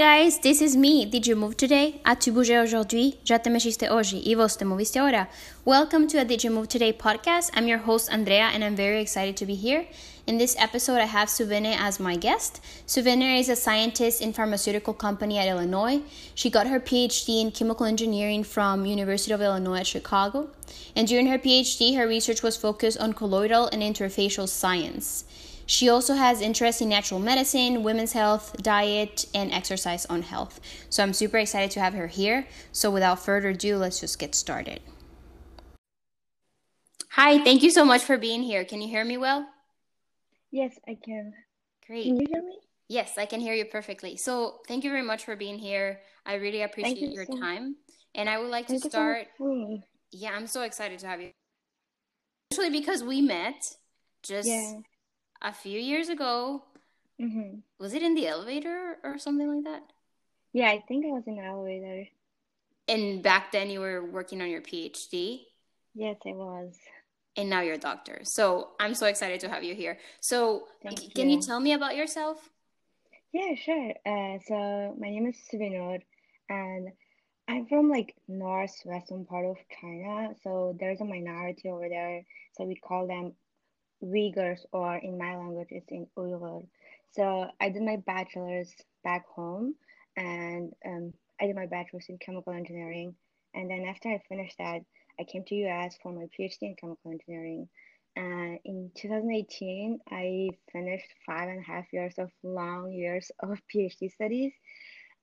guys, this is me. Did you move today? As-tu bougé aujourd'hui? Já te mexiste hoje? E vos te moviste ora? Welcome to a Did You Move Today podcast. I'm your host, Andrea, and I'm very excited to be here. In this episode, I have Subinur as my guest. Subinur is a scientist in pharmaceutical company at Illinois. She got her PhD in chemical engineering from University of Illinois at Chicago. And during her PhD, her research was focused on colloidal and interfacial science. She also has interest in natural medicine, women's health, diet, and exercise on health. So I'm super excited to have her here. So without further ado, let's just get started. Hi, thank you so much for being here. Can you hear me well? Yes, I can. Great. Can you hear me? Yes, I can hear you perfectly. So thank you very much for being here. I really appreciate you your so- time. And I would like to Thank you start. me. Yeah, I'm so excited to have you. Actually, because we met just Yeah. A few years ago. hmm Was it in the elevator or something like that? Yeah, I think I was in the elevator. And back then you were working on your PhD Yes, I was. and now you're a doctor. So I'm so excited to have you here. So Thank can you you. tell me about yourself? Yeah, sure. Uh, so my name is Subinur, and I'm from like northwestern part of China. So there's a minority over there. So we call them Uyghurs, or in my language, it's in Uyghur. So I did my bachelor's back home, and um, I did my bachelor's in chemical engineering. And then after I finished that, I came to US for my PhD in chemical engineering. And in 2018, I finished five and a half years of long years of PhD studies.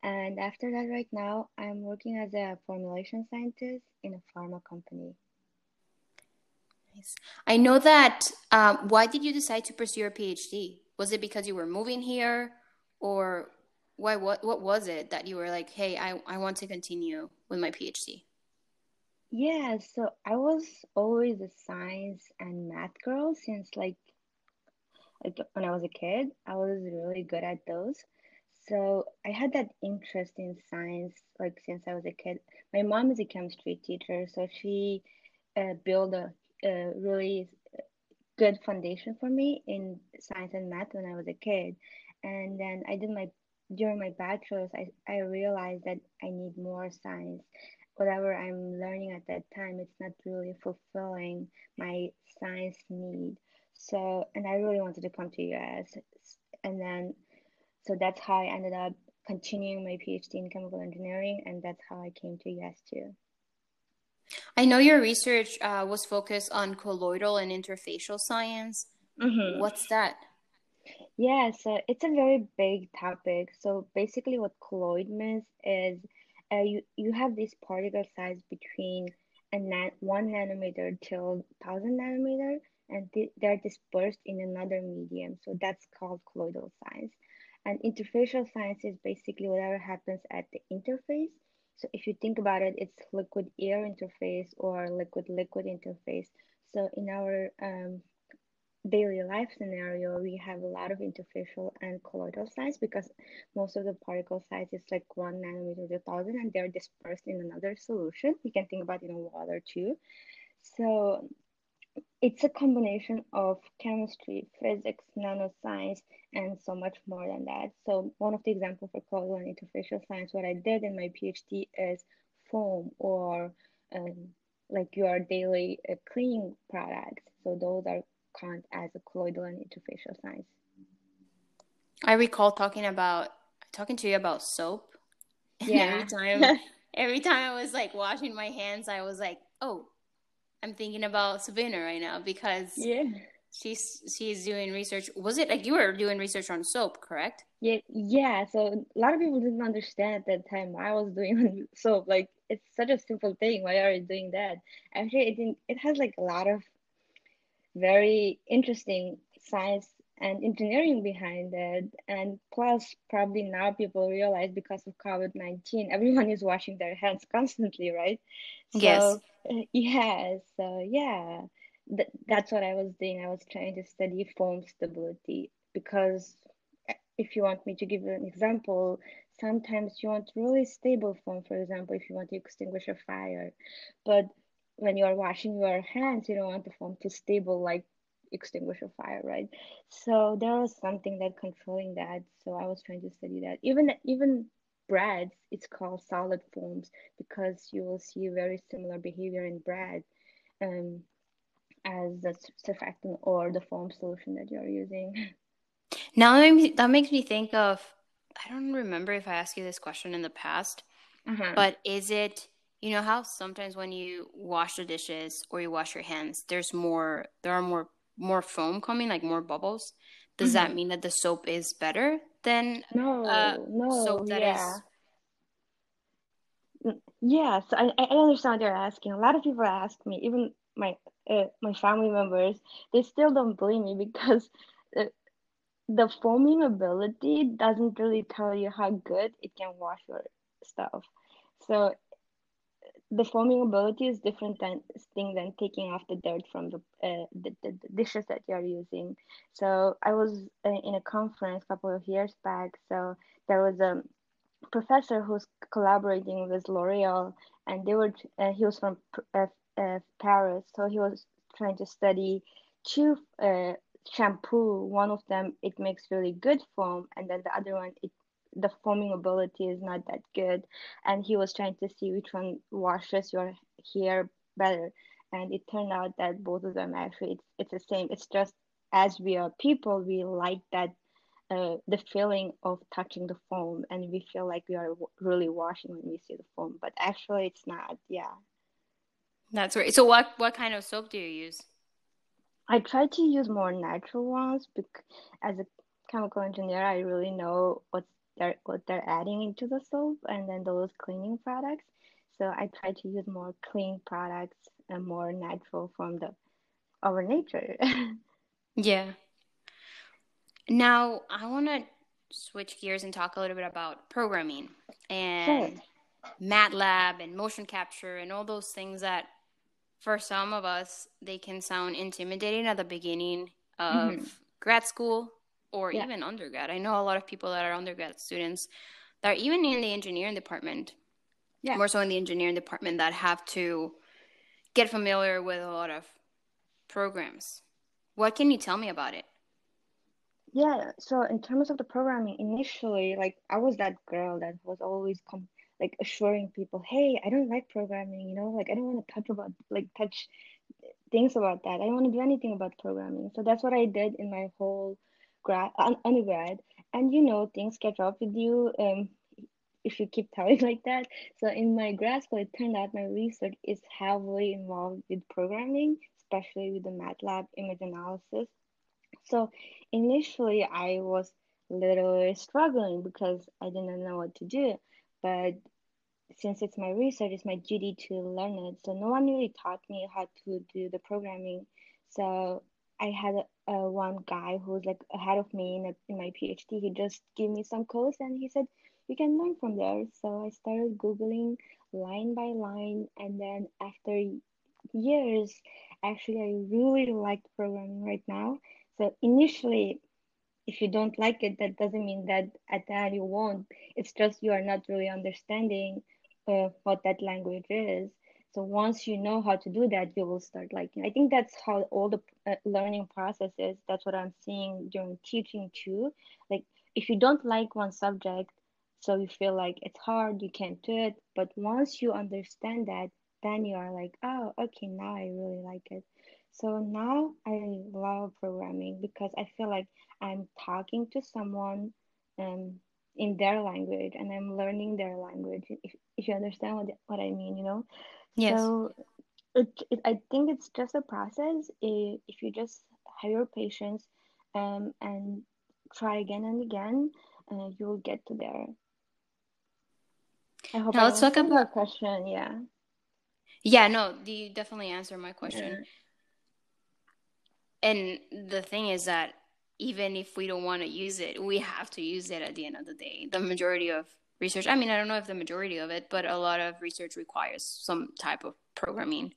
And after that, right now, I'm working as a formulation scientist in a pharma company. Nice. I know that. Um, why did you decide to pursue your PhD? Was it because you were moving here, or why? What What was it that you were like, hey, I I want to continue with my PhD? Yeah, so I was always a science and math girl since like like when I was a kid. I was really good at those. So I had that interest in science like since I was a kid. My mom is a chemistry teacher, so she uh, built a, a really good foundation for me in science and math when I was a kid. And then I did my during my bachelor's, I, I realized that I need more science. Whatever I'm learning at that time, it's not really fulfilling my science need. So, and I really wanted to come to US. And then, so that's how I ended up continuing my PhD in chemical engineering, and that's how I came to US too. I know your research uh, was focused on colloidal and interfacial science. Mm-hmm. What's that? Yeah, so it's a very big topic. So basically, what colloid means is uh, you you have this particle size between a nan one nanometer till thousand nanometer, and th they're dispersed in another medium. So that's called colloidal science. And interfacial science is basically whatever happens at the interface. So if you think about it, it's liquid air interface or liquid liquid interface. So in our um, daily life scenario, we have a lot of interfacial and colloidal size because most of the particle size is like one nanometer to thousand and they're dispersed in another solution. You can think about, you know, water too. So it's a combination of chemistry, physics, nanoscience, and so much more than that. So one of the examples for colloidal and interfacial science, what I did in my PhD is foam or um, like your daily uh, cleaning products. So those are count as a colloidal and interfacial science. I recall talking about talking to you about soap. Yeah. every time every time I was like washing my hands, I was like, "Oh, I'm thinking about Savannah right now because Yeah. she's she's doing research. Was it like you were doing research on soap, correct? Yeah, yeah. So a lot of people didn't understand at that time why I was doing soap. Like it's such a simple thing. Why are you doing that? Actually, it didn't, it has like a lot of very interesting science and engineering behind it. And plus, probably now people realize because of COVID-19, everyone is washing their hands constantly, right? Yes. So, uh, yeah, so yeah, th that's what I was doing. I was trying to study foam stability because uh, if you want me to give you an example, sometimes you want really stable foam, for example, if you want to extinguish a fire. But when you're washing your hands, you don't want the foam to stable like extinguish a fire, right? So there was something that controlling that. So I was trying to study that. Even even breads, it's called solid foams because you will see very similar behavior in bread um, as the surfactant or the foam solution that you're using. Now that makes, that makes me think of I don't remember if I asked you this question in the past, uh-huh. but is it you know how sometimes when you wash the dishes or you wash your hands, there's more there are more more foam coming, like more bubbles. Does mm-hmm. that mean that the soap is better than no uh, no soap that yeah. Is... Yes, I, I understand what you're asking. A lot of people ask me, even my uh, my family members, they still don't believe me because uh, the foaming ability doesn't really tell you how good it can wash your stuff. So the foaming ability is different than thing than taking off the dirt from the, uh, the, the, the, dishes that you're using. So I was uh, in a conference a couple of years back. So there was a professor who's collaborating with L'Oreal, and they were uh, he was from uh, uh, Paris, so he was trying to study two uh, shampoo. One of them it makes really good foam, and then the other one it the foaming ability is not that good. And he was trying to see which one washes your hair better, and it turned out that both of them actually it's it's the same. It's just as we are people, we like that uh, the feeling of touching the foam. And we feel like we are really washing when we see the foam. But actually it's not. Yeah. That's right so what what kind of soap do you use? I try to use more natural ones because as a chemical engineer, I really know what's they're, what they're adding into the soap and then those cleaning products. So I try to use more clean products and more natural from the our nature. yeah. Now I want to switch gears and talk a little bit about programming and sure. MATLAB and motion capture and all those things that for some of us, they can sound intimidating at the beginning of mm-hmm. grad school or yeah. even undergrad. I know a lot of people that are undergrad students that are even in the engineering department, yeah. more so in the engineering department, that have to get familiar with a lot of programs. What can you tell me about it? Yeah, so in terms of the programming, initially, like I was that girl that was always com- like assuring people, hey, I don't like programming, you know, like I don't want to touch about like touch things about that. I don't want to do anything about programming. So that's what I did in my whole grad undergrad. And you know, things catch up with you um, if you keep telling like that. So in my grad school, it turned out my research is heavily involved with programming, especially with the MATLAB image analysis. So initially, I was literally struggling because I didn't know what to do but since it's my research, it's my duty to learn it. So no one really taught me how to do the programming. So I had a one guy who's like ahead of me in, a, in my PhD. He just gave me some codes and he said, you can learn from there. So I started Googling line by line. And then after years, actually, I really liked programming right now. So initially, if you don't like it, that doesn't mean that at end you won't. It's just you are not really understanding uh, what that language is. So once you know how to do that, you will start liking. I think that's how all the uh, learning process is. That's what I'm seeing during teaching too. Like if you don't like one subject, so you feel like it's hard, you can't do it. But once you understand that, then you are like, oh, okay, now I really like it. So now I love programming because I feel like I'm talking to someone in their language and I'm learning their language. If, if you understand what, what I mean, you know? Yes. So it, it, I think it's just a process. If, if you just have your patience um, and try again and again, uh, you'll get to there. I hope now I let's talk about your question. Yeah. Yeah, no, you definitely answered my question. Yeah and the thing is that even if we don't want to use it, we have to use it at the end of the day. The majority of research, I mean, I don't know if the majority of it, but a lot of research requires some type of programming.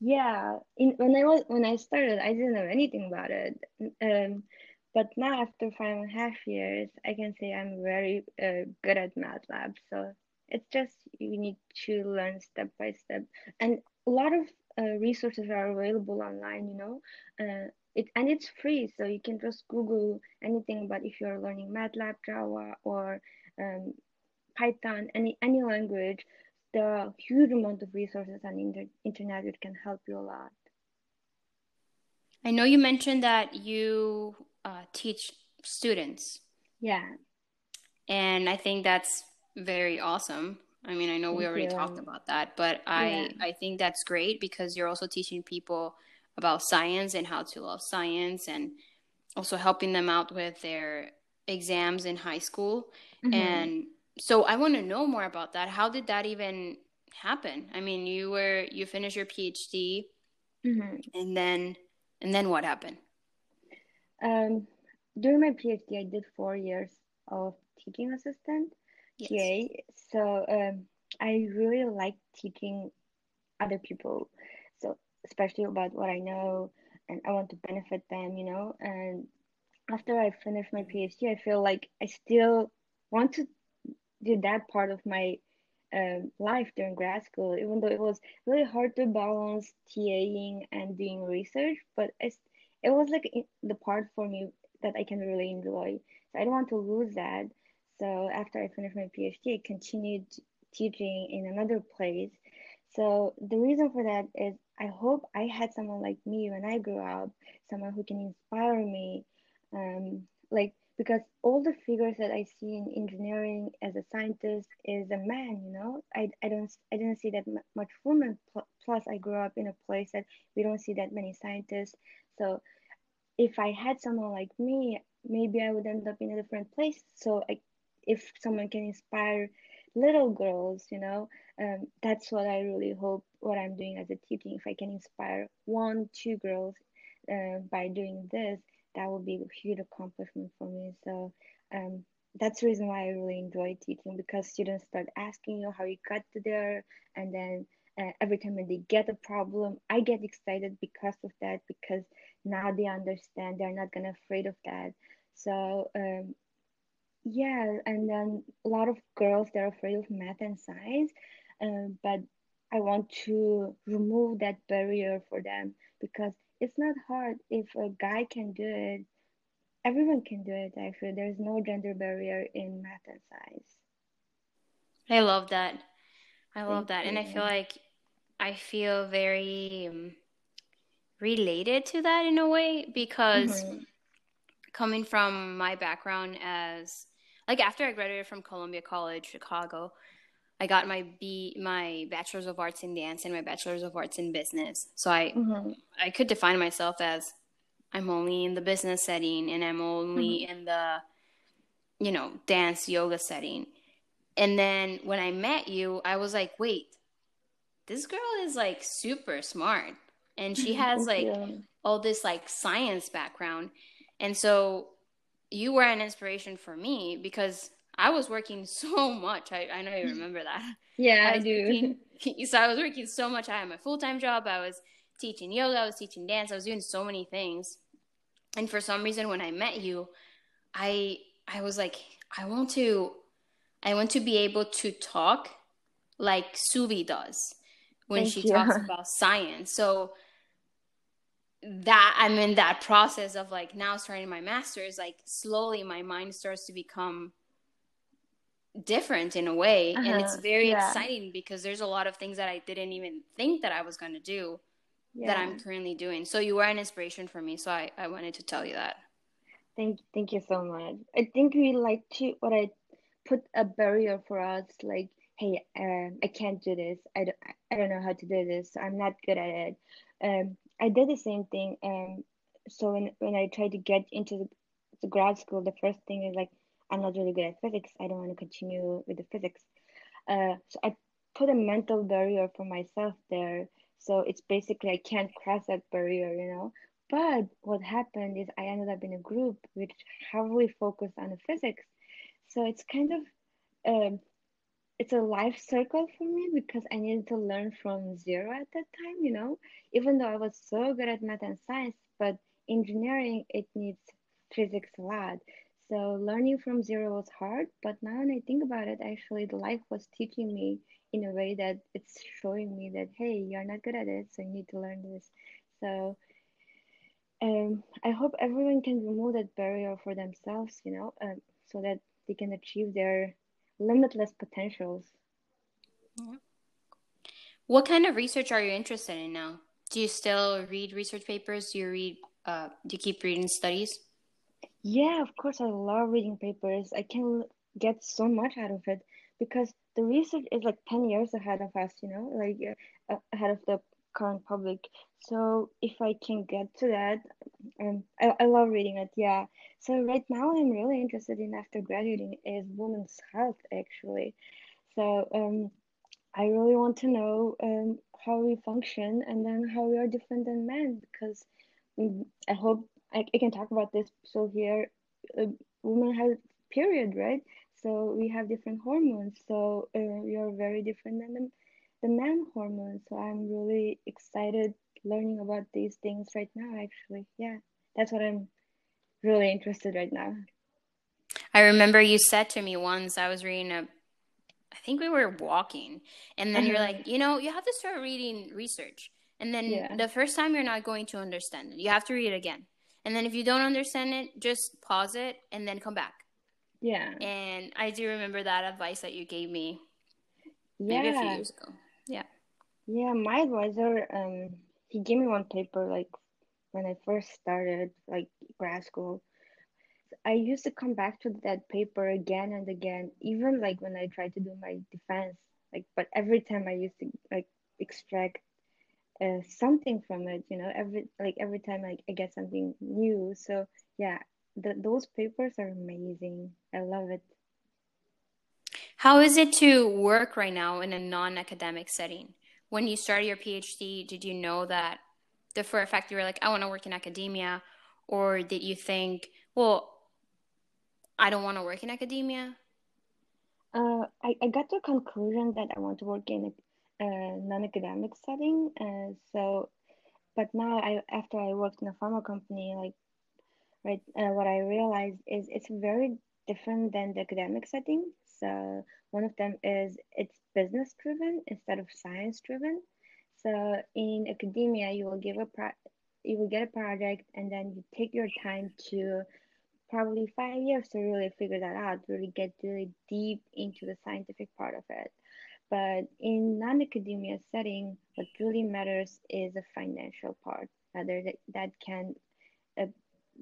Yeah, in, when I was when I started, I didn't know anything about it. Um, but now after five and a half years, I can say I'm very uh, good at MATLAB. So it's just you need to learn step by step, and a lot of uh, resources are available online you know uh, it and it's free so you can just google anything about if you're learning matlab java or um, Python, any any language, there are a huge amount of resources on the internet that can help you a lot. I know you mentioned that you uh, teach students. Yeah. And I think that's very awesome. I mean, I know Thank we already you. talked about that, but I yeah. I think that's great because you're also teaching people about science and how to love science and also helping them out with their exams in high school. Mm-hmm. And so I want to know more about that. How did that even happen? I mean, you were you finished your PhD mm-hmm. and then and then what happened? Um during my PhD I did 4 years of teaching assistant yes. TA. So um I really like teaching other people. Especially about what I know and I want to benefit them, you know. And after I finish my PhD, I feel like I still want to do that part of my um, life during grad school, even though it was really hard to balance TAing and doing research, but it's, it was like the part for me that I can really enjoy. So I don't want to lose that. So after I finished my PhD, I continued teaching in another place. So the reason for that is I hope I had someone like me when I grew up, someone who can inspire me, um, like because all the figures that I see in engineering as a scientist is a man. You know, I, I don't I didn't see that much women. Plus, I grew up in a place that we don't see that many scientists. So, if I had someone like me, maybe I would end up in a different place. So, I, if someone can inspire little girls, you know, um, that's what I really hope. What I'm doing as a teaching, if I can inspire one, two girls uh, by doing this, that would be a huge accomplishment for me. So um, that's the reason why I really enjoy teaching because students start asking you how you got to there, and then uh, every time they get a problem, I get excited because of that because now they understand they're not gonna afraid of that. So um, yeah, and then a lot of girls they're afraid of math and science, uh, but I want to remove that barrier for them because it's not hard. If a guy can do it everyone can do it actually there's no gender barrier in math and science. I love that. I love Thank that. You. and i feel like i feel very um, related to that in a way because mm-hmm. coming from my background as like after i graduated from columbia college chicago I got my B my bachelor's of arts in dance and my bachelor's of arts in business. So I mm-hmm. I could define myself as I'm only in the business setting and I'm only mm-hmm. in the you know, dance yoga setting. And then when I met you, I was like, "Wait. This girl is like super smart and she has like all this like science background." And so you were an inspiration for me because I was working so much. I, I know you remember that. Yeah, I, I do. Working, so I was working so much. I had my full time job. I was teaching yoga. I was teaching dance. I was doing so many things. And for some reason, when I met you, I I was like, I want to, I want to be able to talk like Suvi does when Thank she you. talks about science. So that I'm in that process of like now starting my master's. Like slowly, my mind starts to become different in a way uh-huh. and it's uh-huh. very yeah. exciting because there's a lot of things that I didn't even think that I was going to do yeah. that I'm currently doing. So you were an inspiration for me, so I, I wanted to tell you that. Thank thank you so much. I think we like to what I put a barrier for us like hey um, I can't do this. I don't, I don't know how to do this. I'm not good at it. Um I did the same thing um so when when I tried to get into the, the grad school the first thing is like I'm not really good at physics. I don't want to continue with the physics. Uh, so I put a mental barrier for myself there. So it's basically I can't cross that barrier, you know. But what happened is I ended up in a group which heavily focused on the physics. So it's kind of um, it's a life circle for me because I needed to learn from zero at that time, you know. Even though I was so good at math and science, but engineering it needs physics a lot. So learning from zero was hard, but now when I think about it, actually the life was teaching me in a way that it's showing me that hey, you're not good at it, so you need to learn this. So um, I hope everyone can remove that barrier for themselves, you know, um, so that they can achieve their limitless potentials. Yeah. What kind of research are you interested in now? Do you still read research papers? Do you read? Uh, do you keep reading studies? Yeah, of course, I love reading papers. I can get so much out of it because the research is like 10 years ahead of us, you know, like uh, ahead of the current public. So if I can get to that, um, I, I love reading it. Yeah. So right now I'm really interested in after graduating is women's health actually. So um, I really want to know um, how we function and then how we are different than men because um, I hope I, I can talk about this. So here, uh, women have period, right? So we have different hormones. So uh, we are very different than the, man hormones. So I'm really excited learning about these things right now. Actually, yeah, that's what I'm really interested right now. I remember you said to me once I was reading a I think we were walking and then uh-huh. you're like, you know, you have to start reading research. And then yeah. the first time you're not going to understand it. You have to read it again. And then if you don't understand it, just pause it and then come back. Yeah. And I do remember that advice that you gave me yeah. maybe a few years ago. Yeah. Yeah, my advisor, um, he gave me one paper like when I first started like grad school. I used to come back to that paper again and again, even like when I tried to do my defense. Like, but every time I used to like extract uh, something from it you know every like every time I, I get something new so yeah the, those papers are amazing i love it how is it to work right now in a non-academic setting when you started your phd did you know that the for a fact you were like i want to work in academia or did you think well i don't want to work in academia uh, I, I got to a conclusion that I want to work in a non-academic setting. Uh, so, but now I after I worked in a pharma company, like right, uh, what I realized is it's very different than the academic setting. One of them is it's business driven instead of science driven. So in academia, you will give a pro- you will get a project and then you take your time to probably five years to really figure that out, really get really deep into the scientific part of it. But in non-academia setting, what really matters is the financial part, whether that, that can uh,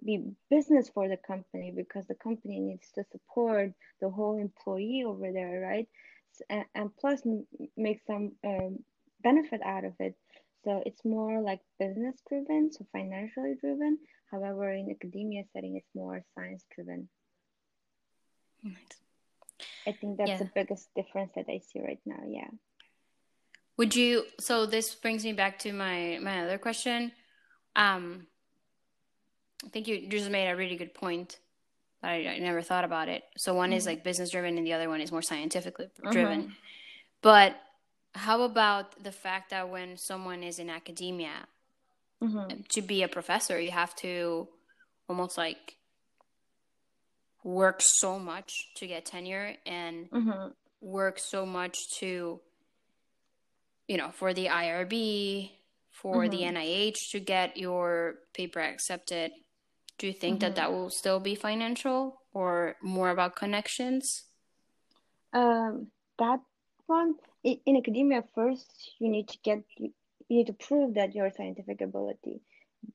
be business for the company because the company needs to support the whole employee over there, right? And, and plus make some um, benefit out of it. So it's more like business driven, so financially driven. However, in academia setting, it's more science driven. Nice. I think that's yeah. the biggest difference that I see right now. Yeah. Would you? So this brings me back to my my other question. Um, I think you just made a really good point. I, I never thought about it. So one mm-hmm. is like business driven, and the other one is more scientifically driven. Mm-hmm. But how about the fact that when someone is in academia, mm-hmm. to be a professor, you have to almost like work so much to get tenure and mm-hmm. work so much to you know for the IRB for mm-hmm. the NIH to get your paper accepted do you think mm-hmm. that that will still be financial or more about connections? Um that one in academia first you need to get you need to prove that your scientific ability.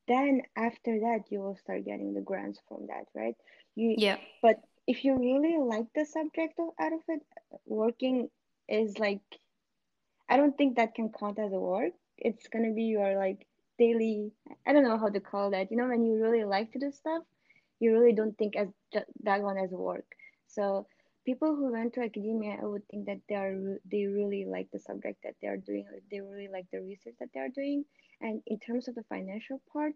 Then after that you will start getting the grants from that right? You yeah. but if you really like the subject of, out of it working is like i don't think that can count as a work. It's gonna be your like daily i don't know how to call that. You know when you really like to do stuff you really don't think as that one as work. So people who went to academia i would think that they are they really like the subject that they are doing they really like the research that they are doing. And in terms of the financial part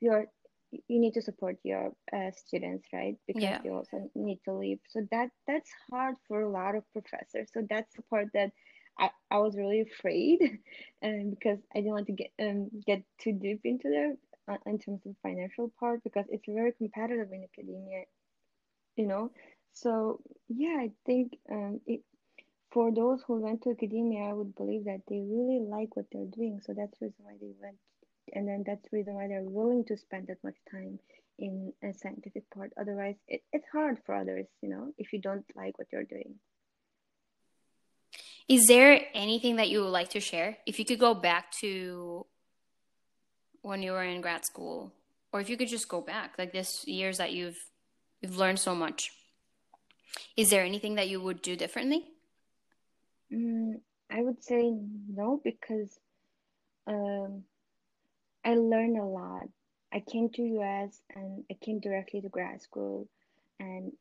you're you need to support your uh, students right? Because yeah. you also need to live so that that's hard for a lot of professors. So that's the part that I, I was really afraid and because I didn't want to get um get too deep into there uh, in terms of financial part because it's very competitive in academia you know? So yeah I think um it for those who went to academia I would believe that they really like what they're doing. So that's the reason why they went and then that's the reason why they're willing to spend that much time in a scientific part. Otherwise it, it's hard for others you know if you don't like what you're doing Is there anything that you would like to share? If you could go back to when you were in grad school, or if you could just go back, like this years that you've you've learned so much. Is there anything that you would do differently? Mm, I would say no because um, I learned a lot. I came to US and I came directly to grad school, and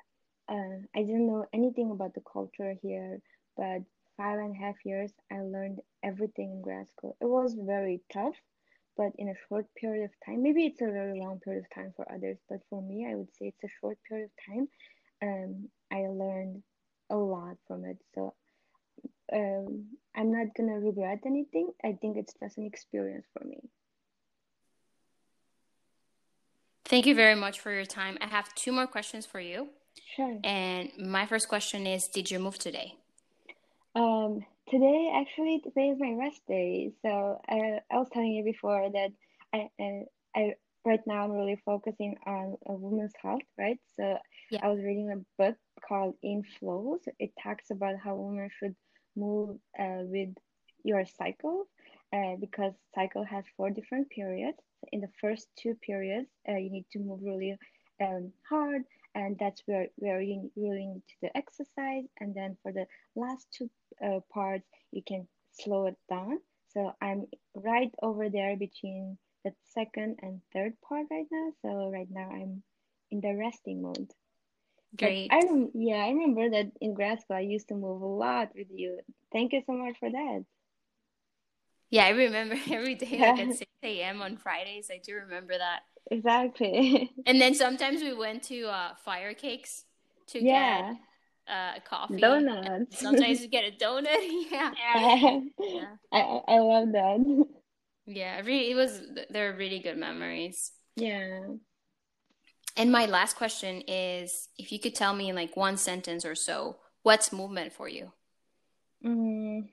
uh, I didn't know anything about the culture here. But five and a half years, I learned everything in grad school. It was very tough, but in a short period of time. Maybe it's a very long period of time for others, but for me, I would say it's a short period of time. Um, I learned a lot from it. So um, I'm not gonna regret anything. I think it's just an experience for me. Thank you very much for your time. I have two more questions for you. Sure. And my first question is Did you move today? Um, today, actually, today is my rest day. So I, I was telling you before that I, I, I right now I'm really focusing on a woman's health, right? So yeah. I was reading a book called In Flow. So it talks about how women should move uh, with your cycle uh, because cycle has four different periods. In the first two periods, uh, you need to move really um, hard, and that's where, where you really need to do exercise. And then for the last two uh, parts, you can slow it down. So I'm right over there between the second and third part right now. So right now I'm in the resting mode. Great. But I yeah, I remember that in grad school I used to move a lot with you. Thank you so much for that. Yeah, I remember every day like at 6 a.m. on Fridays. I do remember that. Exactly. and then sometimes we went to uh, Fire Cakes to yeah. get uh, coffee. Donuts. Sometimes you get a donut. yeah. Yeah. yeah. I, I love that. Yeah, really, it was, they're really good memories. Yeah. And my last question is if you could tell me in like one sentence or so, what's movement for you? Mm,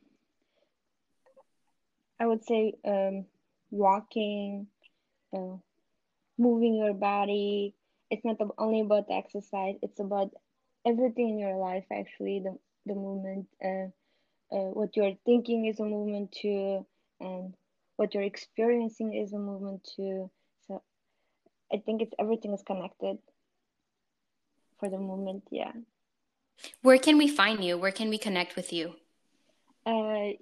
I would say um, walking, uh, moving your body. It's not only about the exercise, it's about everything in your life, actually. The, the movement, uh, uh, what you're thinking is a movement too, and what you're experiencing is a movement too. So I think it's everything is connected for the movement. Yeah. Where can we find you? Where can we connect with you? Uh,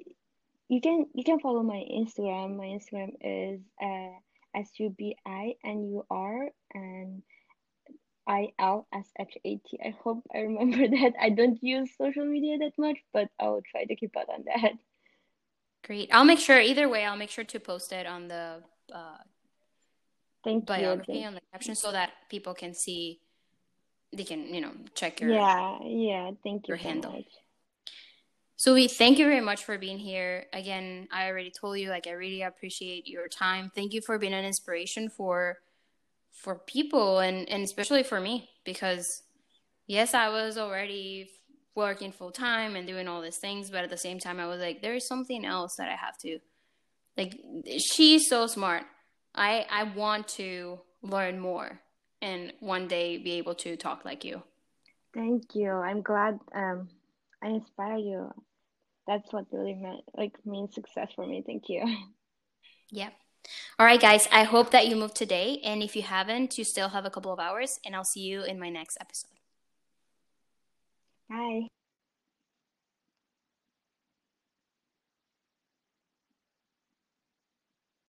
you can you can follow my Instagram. My Instagram is uh, S U B I N U R and I L S H A T. I hope I remember that. I don't use social media that much, but I will try to keep up on that. Great. I'll make sure. Either way, I'll make sure to post it on the uh, Thank biography you. on the caption so that people can see. They can, you know, check your yeah, yeah. Thank you your so handle. Much. So we thank you very much for being here. Again, I already told you like I really appreciate your time. Thank you for being an inspiration for for people and and especially for me because yes, I was already working full time and doing all these things, but at the same time I was like there is something else that I have to like she's so smart. I I want to learn more and one day be able to talk like you. Thank you. I'm glad um I inspire you that's what really meant like means success for me. Thank you. Yeah. All right, guys. I hope that you moved today. And if you haven't, you still have a couple of hours. And I'll see you in my next episode. Bye.